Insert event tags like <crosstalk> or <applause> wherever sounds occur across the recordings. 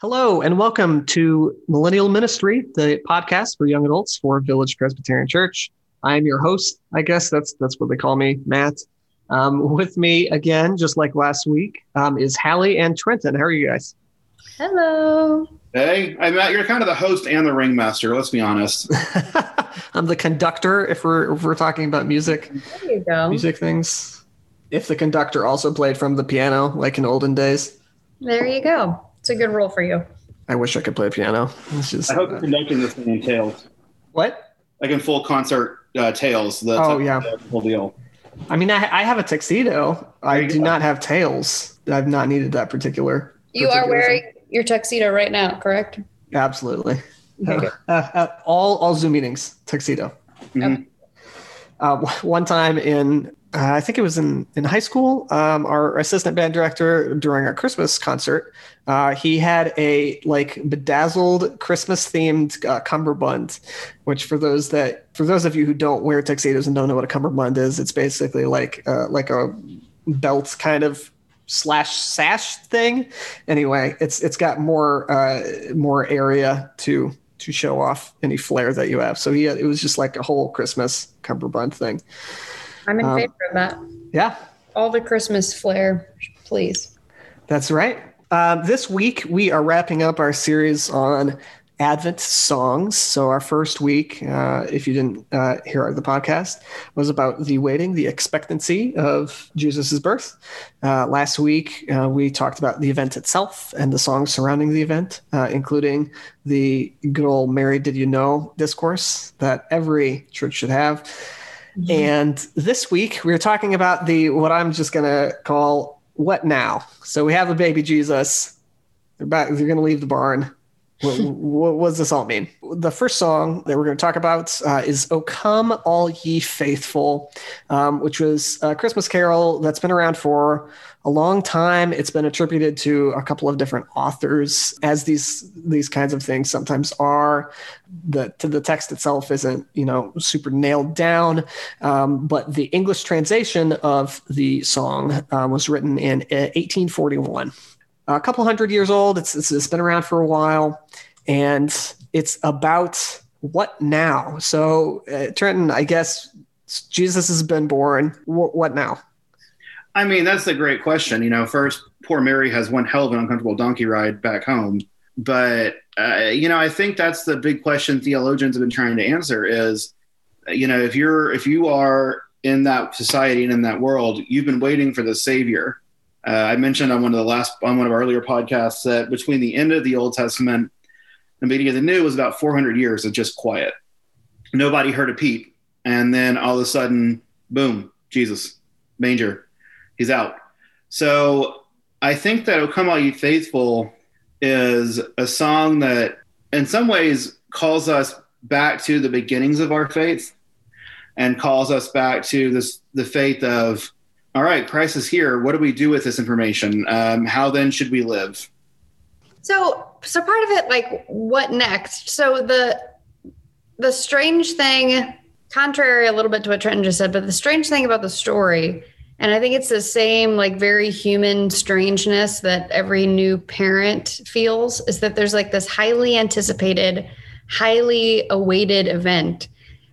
Hello, and welcome to Millennial Ministry, the podcast for young adults for Village Presbyterian Church. I am your host. I guess that's that's what they call me, Matt. Um, with me again, just like last week, um, is Hallie and Trenton. How are you guys? Hello. Hey, I'm Matt. You're kind of the host and the ringmaster. Let's be honest. <laughs> I'm the conductor. If we're if we're talking about music, There you go. music things. If the conductor also played from the piano, like in olden days, There you go. It's a good role for you. I wish I could play piano. It's just I hope you're conducting this thing in tails, what? like in full concert uh, tails. The Oh, yeah. the whole deal. I mean, I, I have a tuxedo. I do go. not have tails. I've not needed that particular. You are particular wearing your tuxedo right now, correct? absolutely. Okay, good. <laughs> Uh, uh, all all Zoom meetings tuxedo. Mhm. Uh, one time in uh, I think it was in in high school, um, our assistant band director during our Christmas concert, uh, he had a like bedazzled Christmas themed uh, cummerbund, which for those that for those of you who don't wear tuxedos and don't know what a cummerbund is, it's basically like uh, like a belt kind of slash sash thing. Anyway, it's it's got more uh, more area to to show off any flair that you have. So he it was just like a whole Christmas cummerbund thing. I'm in Um, favor of that. Yeah, All the Christmas flair, please. that's right. Um, this week we are wrapping up our series on Advent songs. So our first week, uh, if you didn't uh, hear the podcast, was about the waiting, the expectancy of Jesus' birth. Uh, last week uh, we talked about the event itself and the songs surrounding the event, uh, including the good old "Mary, Did You Know" discourse that every church should have. And this week we're talking about the what I'm just gonna call what now. So we have a baby Jesus. They're back. They're gonna leave the barn. What, what, does this all mean? The first song that we're going to talk about uh, is "O Come, All Ye Faithful," um, which was a Christmas carol that's been around for a long time. It's been attributed to a couple of different authors, as these these kinds of things sometimes are. The to the text itself isn't you know super nailed down, um, but the English translation of the song uh, was written in uh, 1841 a couple hundred years old. It's, it's, it's been around for a while, and it's about what now? So, uh, Trenton, I guess Jesus has been born. Wh- what now? I mean, that's a great question. You know, first, poor Mary has one hell of an uncomfortable donkey ride back home. But, uh, you know, I think that's the big question theologians have been trying to answer is, you know, if you're, if you are in that society and in that world, you've been waiting for the savior. Uh, I mentioned on one of the last, on one of our earlier podcasts that between the end of the Old Testament and beginning of the New was about 400 years of just quiet. Nobody heard a peep. And then all of a sudden, boom, Jesus, manger he's out. So I think that "O Come All Ye Faithful" is a song that, in some ways, calls us back to the beginnings of our faith, and calls us back to this the faith of, all right, Christ is here. What do we do with this information? Um, how then should we live? So, so part of it, like, what next? So the the strange thing, contrary a little bit to what Trenton just said, but the strange thing about the story, and I think it's the same, like, very human strangeness that every new parent feels, is that there's like this highly anticipated, highly awaited event,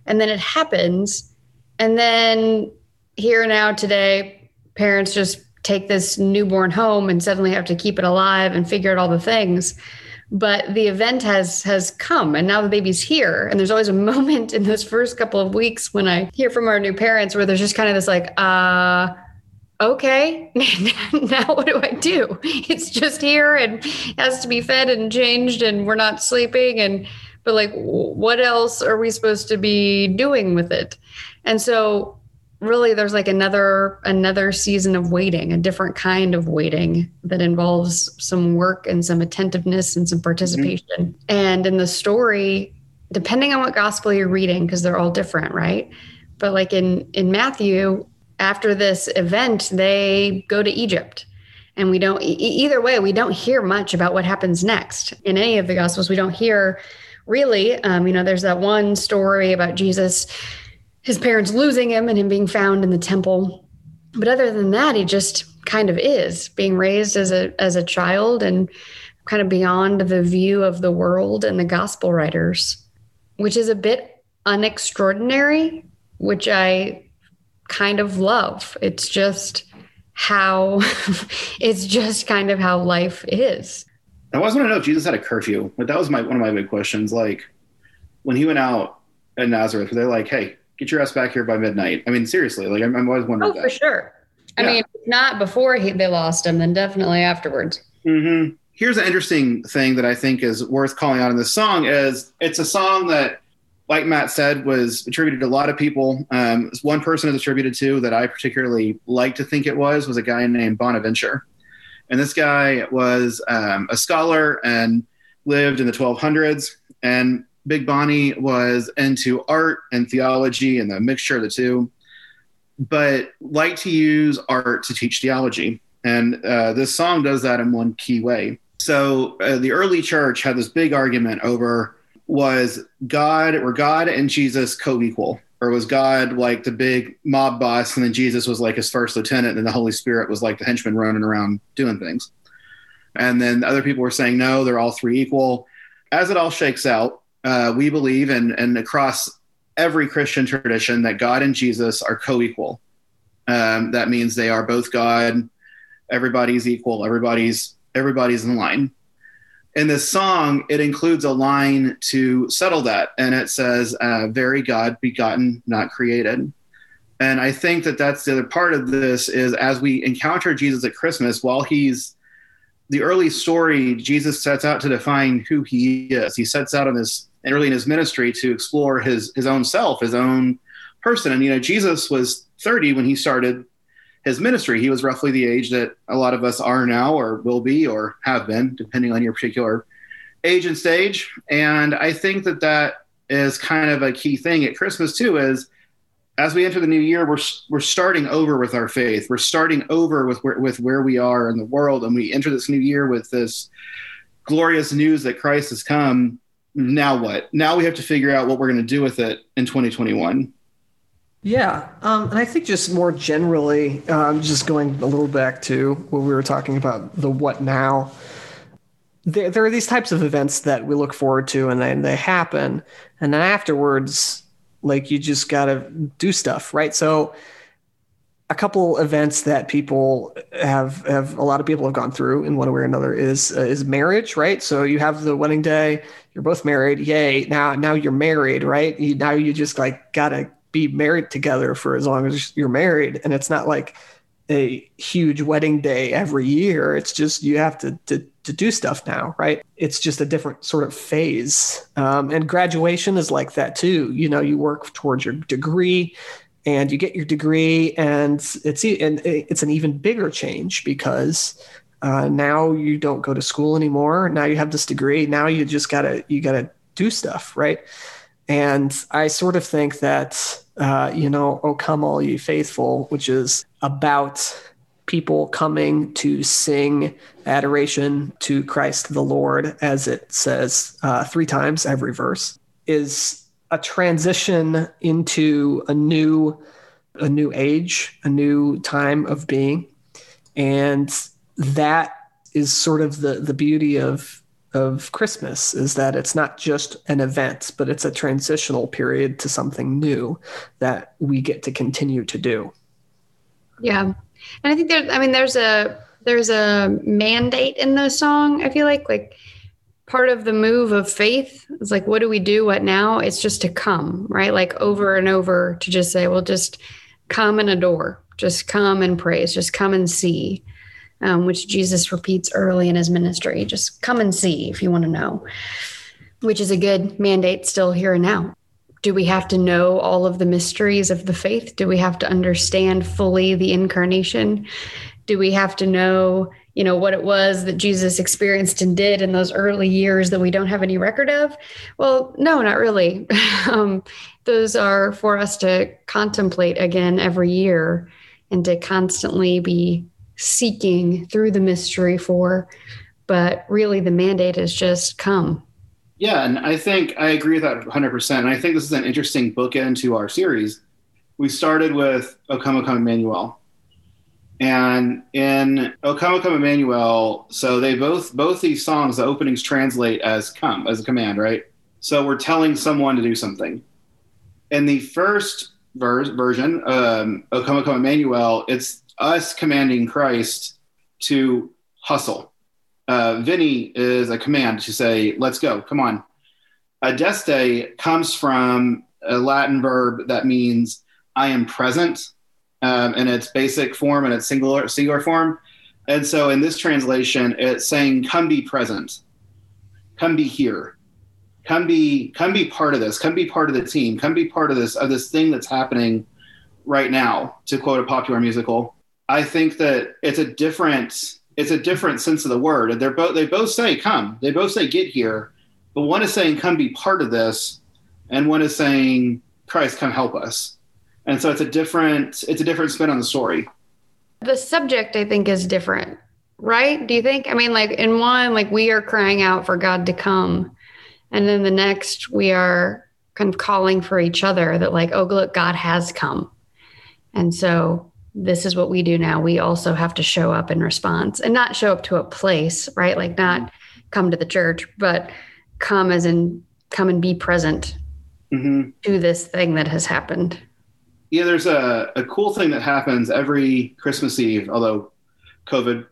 and then it happens, and then here now today, parents just take this newborn home and suddenly have to keep it alive and figure out all the things. But the event has has come and now the baby's here. And there's always a <laughs> moment in those first couple of weeks when i hear from our new parents where there's just kind of this like uh okay <laughs> now what do i do? It's just here and has to be fed and changed and we're not sleeping. And but like what else are we supposed to be doing with it? And so really there's like another another season of waiting a different kind of waiting that involves some work and some attentiveness and some participation. And in the story depending on what gospel you're reading because they're all different right? But like in in matthew after this event they go to egypt. And we don't e- either way we don't hear much about what happens next in any of the gospels. We don't hear really um, you know there's that one story about jesus his parents losing him and him being found in the temple. But other than that, he just kind of is being raised as a as a child and kind of beyond the view of the world and the gospel writers, which is a bit unextraordinary, which I kind of love. It's just how <laughs> it's just kind of how life is. I always want to know if Jesus had a curfew. But that was my one of my big questions. Like when he went out in Nazareth, were they like, "Hey, get your ass back here by midnight"? I mean, seriously, like I'm, I'm always wondering. Oh, that. for sure. I mean, not before he, they lost him, then definitely afterwards. hmm Here's an interesting thing that I think is worth calling out in this song is it's a song that, like Matt said, was attributed to a lot of people. Um, one person is attributed to that I particularly like to think it was was a guy named Bonaventure, and this guy was um, a scholar and lived in the 1200s. And Big Bonnie was into art and theology and the mixture of the two, but liked to use art to teach theology. And uh, this song does that in one key way. So uh, the early church had this big argument over was God were God and Jesus co-equal, or was God like the big mob boss, and then Jesus was like his first lieutenant, and the Holy Spirit was like the henchman running around doing things. And then other people were saying no, they're all three equal. As it all shakes out, uh, we believe, and and across every Christian tradition, that God and Jesus are co-equal. Um, that means they are both God. Everybody's equal. Everybody's everybody's in line. In this song, it includes a line to settle that, and it says, uh, "Very God begotten, not created." And I think that that's the other part of this is as we encounter Jesus at Christmas, while he's the early story, Jesus sets out to define who he is. He sets out in his early in his ministry to explore his his own self, his own person. And you know, Jesus was 30 when he started his ministry. He was roughly the age that a lot of us are now, or will be, or have been, depending on your particular age and stage. And I think that that is kind of a key thing at Christmas too. Is as we enter the new year, we're we're starting over with our faith. We're starting over with where, with where we are in the world, and we enter this new year with this glorious news that Christ has come. Now what? Now we have to figure out what we're going to do with it in 2021. Yeah, um, and I think just more generally, um, just going a little back to what we were talking about, the what now. There, there are these types of events that we look forward to, and then they happen, and then afterwards, like you just gotta do stuff, right? So, a couple events that people have have a lot of people have gone through in one way or another is uh, is marriage, right? So you have the wedding day, you're both married, yay! Now now you're married, right? You, now you just like gotta be married together for as long as you're married, and it's not like a huge wedding day every year. It's just you have to to, to do stuff now, right? It's just a different sort of phase. Um, and graduation is like that too. You know, you work towards your degree and you get your degree and it's and it's an even bigger change because uh, now you don't go to school anymore now you have this degree now you just gotta you gotta do stuff right and i sort of think that uh, you know oh come all ye faithful which is about people coming to sing adoration to christ the lord as it says uh, three times every verse is a transition into a new a new age, a new time of being. And that is sort of the the beauty of of Christmas is that it's not just an event, but it's a transitional period to something new that we get to continue to do. Yeah. And I think there I mean there's a there's a mandate in the song, I feel like like part of the move of faith is like what do we do what now it's just to come right like over and over to just say well just come and adore just come and praise just come and see um, which jesus repeats early in his ministry. Just come and see if you want to know which is a good mandate still here and now. Do we have to know all of the mysteries of the faith? Do we have to understand fully the incarnation? Do we have to know you know what it was that jesus experienced and did in those early years that we don't have any record of? Well no not really. <laughs> Um, those are for us to contemplate again every year and to constantly be seeking through the mystery for but really the mandate is just come Yeah, and I think I agree with that 100%. And I think this is an interesting bookend to our series. We started with O Come, O Come Emmanuel. And in O Come, O Come Emmanuel, so they both both these songs, the openings translate as come, as a command, right? So we're telling someone to do something. In the first verse, version, um, O Come, O Come Emmanuel, it's us commanding Christ to hustle. Uh, Veni is a command to say, let's go, come on. Adeste comes from a Latin verb that means I am present um, in its basic form and its singular singular form. And so in this translation, it's saying, "Come be present, come be here, come be come be part of this, come be part of the team, come be part of this of this thing that's happening right now." To quote a popular musical, I think that it's a different it's a different sense of the word. And They're both they both say "come," they both say "get here," but one is saying "come be part of this," and one is saying "Christ, come help us." and so it's a different it's a different spin on the story. The subject i think is different right? Do you think? I mean like in one like we are crying out for god to come and then the next we are kind of calling for each other that like oh look god has come. And so this is what we do now we also have to show up in response and not show up to a place right like not come to the church but come as in come and be present mm-hmm. to this thing that has happened yeah, there's a, a cool thing that happens every Christmas Eve, although COVID.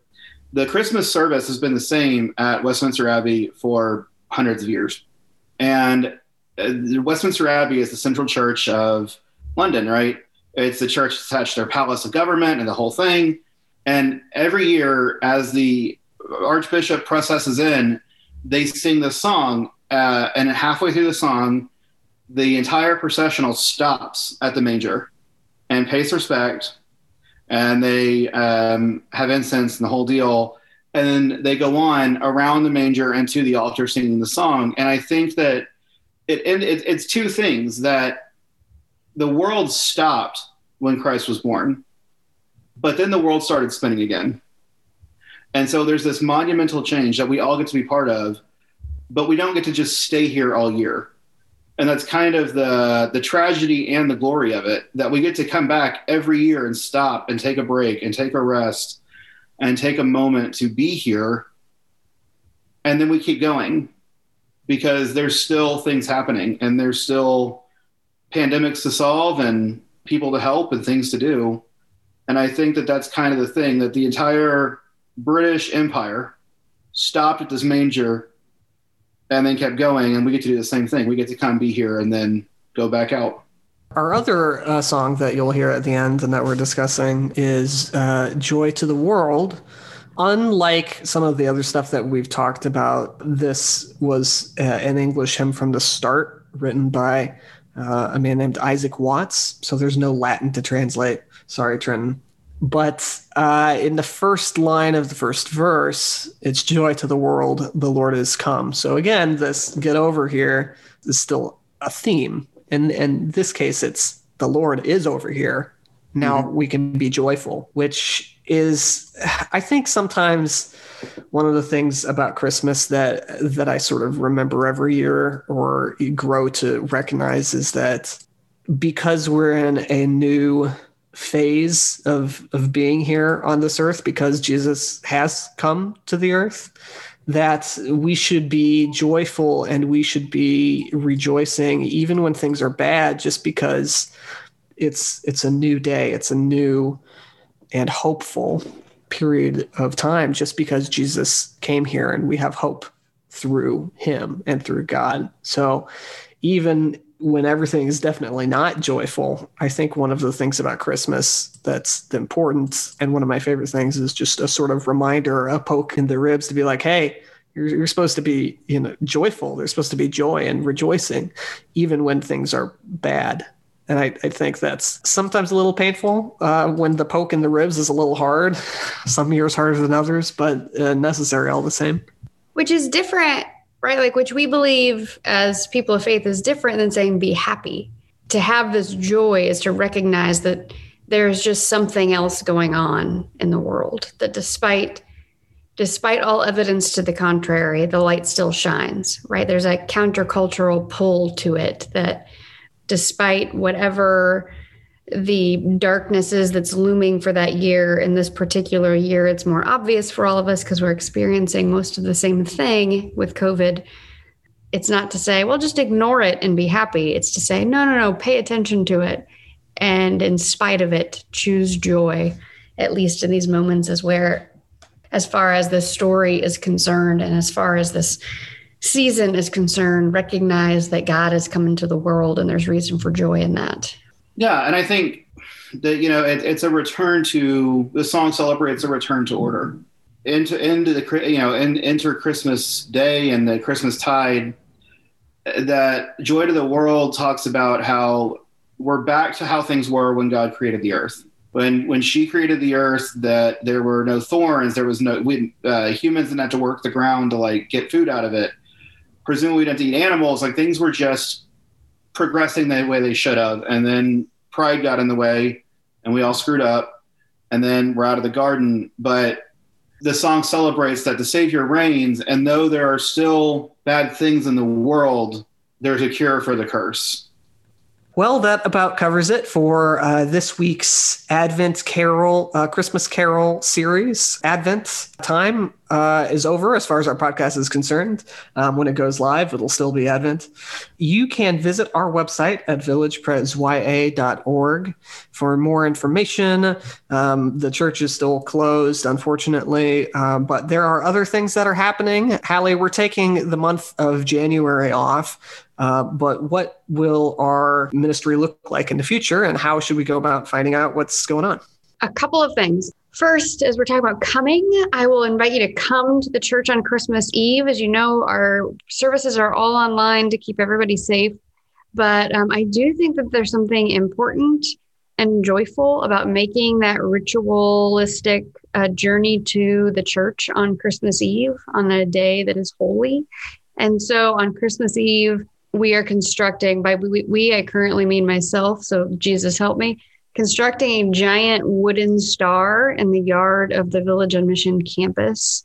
The Christmas service has been the same at Westminster Abbey for hundreds of years. And uh, Westminster Abbey is the central church of London, right? It's the church attached their palace of government and the whole thing. And every year, as the Archbishop processes in, they sing the song. Uh, and halfway through the song, the entire processional stops at the manger and pays respect, and they um, have incense and the whole deal. And then they go on around the manger and to the altar singing the song. And I think that it, it, it's two things that the world stopped when Christ was born, but then the world started spinning again. And so there's this monumental change that we all get to be part of, but we don't get to just stay here all year and that's kind of the the tragedy and the glory of it that we get to come back every year and stop and take a break and take a rest and take a moment to be here and then we keep going because there's still things happening and there's still pandemics to solve and people to help and things to do and i think that that's kind of the thing that the entire british empire stopped at this manger and then kept going. And we get to do the same thing. We get to kind of be here and then go back out. Our other uh, song that you'll hear at the end and that we're discussing is uh, Joy to the World. Unlike some of the other stuff that we've talked about, this was uh, an English hymn from the start, written by uh, a man named Isaac Watts. So there's no Latin to translate. Sorry, Trenton. But uh, in the first line of the first verse, it's joy to the world, the Lord is come. So again, this get over here is still a theme. And in this case, it's the Lord is over here. Now mm-hmm. we can be joyful, which is, I think, sometimes one of the things about Christmas that that I sort of remember every year or grow to recognize is that because we're in a new phase of of being here on this earth because Jesus has come to the earth that we should be joyful and we should be rejoicing even when things are bad just because it's it's a new day it's a new and hopeful period of time just because Jesus came here and we have hope through him and through God so even when everything is definitely not joyful, I think one of the things about Christmas that's important and one of my favorite things is just a sort of reminder, a poke in the ribs to be like, hey, you're, you're supposed to be, you know, joyful. There's supposed to be joy and rejoicing, even when things are bad. And I, I think that's sometimes a little painful uh, when the poke in the ribs is a little hard. <laughs> Some years harder than others, but uh, necessary all the same. Which is different right? Like, which we believe as people of faith is different than saying be happy. To have this joy is to recognize that there's just something else going on in the world, that despite despite all evidence to the contrary, the light still shines, right? There's a countercultural pull to it that despite whatever the darknesses that's looming for that year. In this particular year, it's more obvious for all of us because we're experiencing most of the same thing with COVID. It's not to say, well, just ignore it and be happy. It's to say, no, no, no, pay attention to it. And in spite of it, choose joy, at least in these moments, as where, as far as the story is concerned, and as far as this season is concerned, recognize that God has come into the world and there's reason for joy in that. Yeah, and I think that you know it, it's a return to the song celebrates a return to order into into the you know in, enter Christmas Day and the Christmas tide. That joy to the world talks about how we're back to how things were when God created the earth. When when she created the earth, that there were no thorns, there was no we, uh, humans didn't have to work the ground to like get food out of it. Presumably, we didn't eat animals. Like things were just progressing the way they should have. And then pride got in the way and we all screwed up. And then we're out of the garden. But the song celebrates that the Savior reigns. And though there are still bad things in the world, there's a cure for the curse. Well, that about covers it for uh, this week's Advent Carol, uh, Christmas Carol series. Advent time uh, is over as far as our podcast is concerned. Um, when it goes live, it'll still be Advent. You can visit our website at villagepresya.org for more information. Um, the church is still closed, unfortunately, um, but there are other things that are happening. Hallie, we're taking the month of January off. Uh, but what will our ministry look like in the future, and how should we go about finding out what's going on? A couple of things. First, as we're talking about coming, I will invite you to come to the church on Christmas Eve. As you know, our services are all online to keep everybody safe. But um, I do think that there's something important and joyful about making that ritualistic uh, journey to the church on Christmas Eve on a day that is holy. And so on Christmas Eve, we are constructing by we, we I currently mean myself so Jesus help me constructing a giant wooden star in the yard of the Village on Mission campus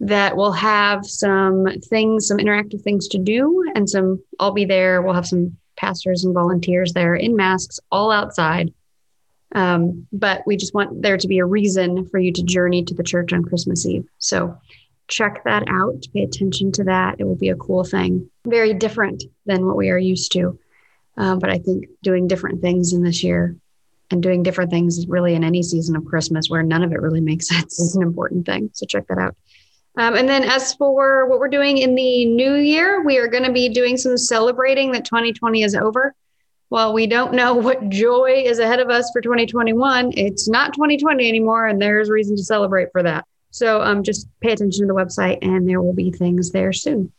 that will have some things some interactive things to do and some I'll be there we'll have some pastors and volunteers there in masks all outside um, but we just want there to be a reason for you to journey to the church on Christmas Eve so check that out, pay attention to that. It will be a cool thing. Very different than what we are used to. Um, but I think doing different things in this year and doing different things really in any season of Christmas where none of it really makes <laughs> sense is an important thing. So check that out. Um, and then as for what we're doing in the new year, we are going to be doing some celebrating that 2020 is over. While we don't know <laughs> what joy is ahead of us for 2021, it's not 2020 anymore, and there's reason to celebrate for that. So um, just pay attention to the website, and there will be things there soon.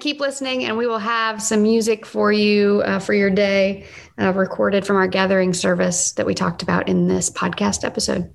Keep listening, and we will have some music for you uh, for your day uh, recorded from our gathering service that we talked about in this podcast episode.